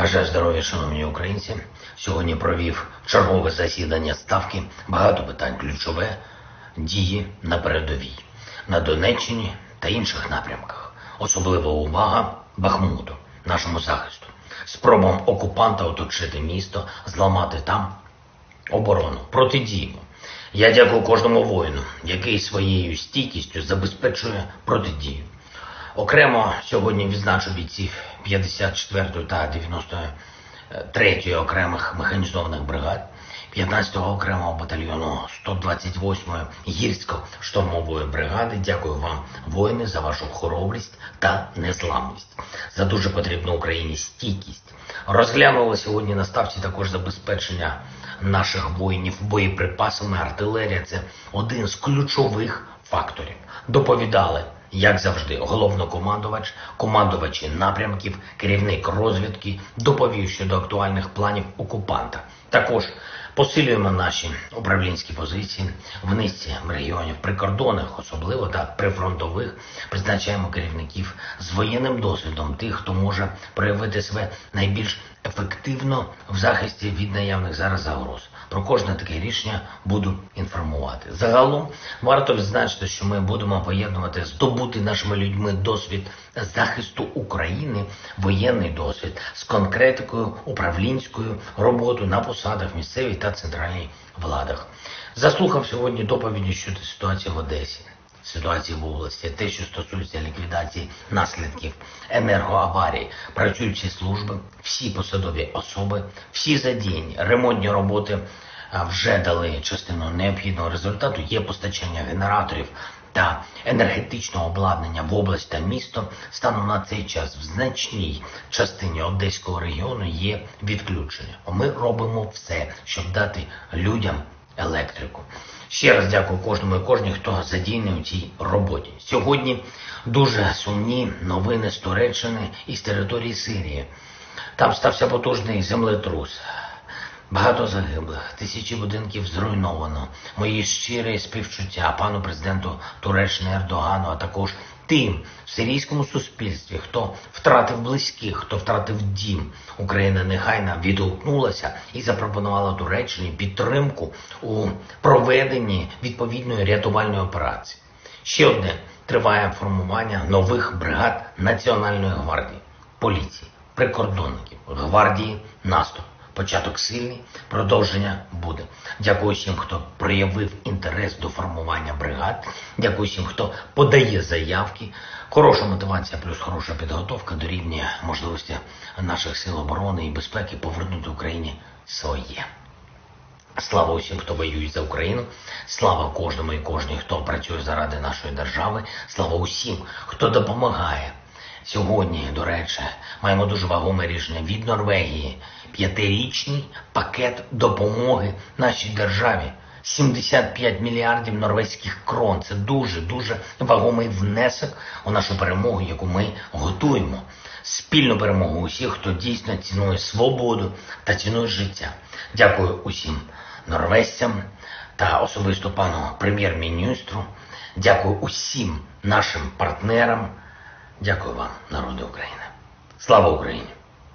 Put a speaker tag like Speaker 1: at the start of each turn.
Speaker 1: Бажаю здоров'я, шановні українці. Сьогодні провів чергове засідання ставки. Багато питань ключове дії на передовій на Донеччині та інших напрямках. Особлива увага Бахмуту, нашому захисту, спробам окупанта оточити місто, зламати там оборону, протидіємо. Я дякую кожному воїну, який своєю стійкістю забезпечує протидію. Окремо сьогодні відзначу бійців 54 та 93 окремих механізованих бригад, 15-го окремого батальйону 128-ї гірсько-штурмової бригади. Дякую вам, воїни, за вашу хоробрість та незламність, за дуже потрібну Україні стійкість. Розглянули сьогодні на ставці також забезпечення наших воїнів боєприпасами. Артилерія це один з ключових факторів. Доповідали як завжди, головнокомандувач, командувачі напрямків, керівник розвідки доповів щодо актуальних планів окупанта. Також посилюємо наші управлінські позиції в низці регіонів прикордонних, особливо та прифронтових. Призначаємо керівників з воєнним досвідом, тих, хто може проявити себе найбільш ефективно в захисті від наявних зараз загроз. Про кожне таке рішення буду інформувати. Загалом варто відзначити, що ми будемо поєднувати здобути нашими людьми досвід захисту України, воєнний досвід з конкретикою управлінською роботою на посадах місцевій та центральній владах. Заслухав сьогодні доповіді щодо ситуації в Одесі. Ситуації в області, те, що стосується ліквідації наслідків енергоаварії, працюючі служби, всі посадові особи, всі задіяні, ремонтні роботи вже дали частину необхідного результату. Є постачання генераторів та енергетичного обладнання в область та місто. Станом на цей час в значній частині одеського регіону є відключення. Ми робимо все, щоб дати людям електрику. Ще раз дякую кожному і кожній, хто задійний у цій роботі. Сьогодні дуже сумні новини з Туреччини і з території Сирії. Там стався потужний землетрус. Багато загиблих, тисячі будинків зруйновано. Мої щирі співчуття пану президенту Туреччини Ердогану, а також тим в сирійському суспільстві, хто втратив близьких, хто втратив дім. Україна негайно відгукнулася і запропонувала Туреччині підтримку у проведенні відповідної рятувальної операції. Ще одне триває формування нових бригад Національної гвардії, поліції, прикордонників, гвардії наступ. Початок сильний, продовження буде. Дякую всім, хто проявив інтерес до формування бригад. Дякую всім, хто подає заявки. Хороша мотивація, плюс хороша підготовка дорівнює можливості наших сил оборони і безпеки повернути Україні своє. Слава усім, хто воює за Україну. Слава кожному і кожній, хто працює заради нашої держави. Слава усім, хто допомагає. Сьогодні, до речі, маємо дуже вагоме рішення від Норвегії. П'ятирічний пакет допомоги нашій державі. 75 мільярдів норвезьких крон. Це дуже дуже вагомий внесок у нашу перемогу, яку ми готуємо. Спільну перемогу усіх, хто дійсно цінує свободу та цінує життя. Дякую усім норвезцям та особисто пану прем'єр-міністру. Дякую усім нашим партнерам. Дякую вам, народи України. Слава Україні!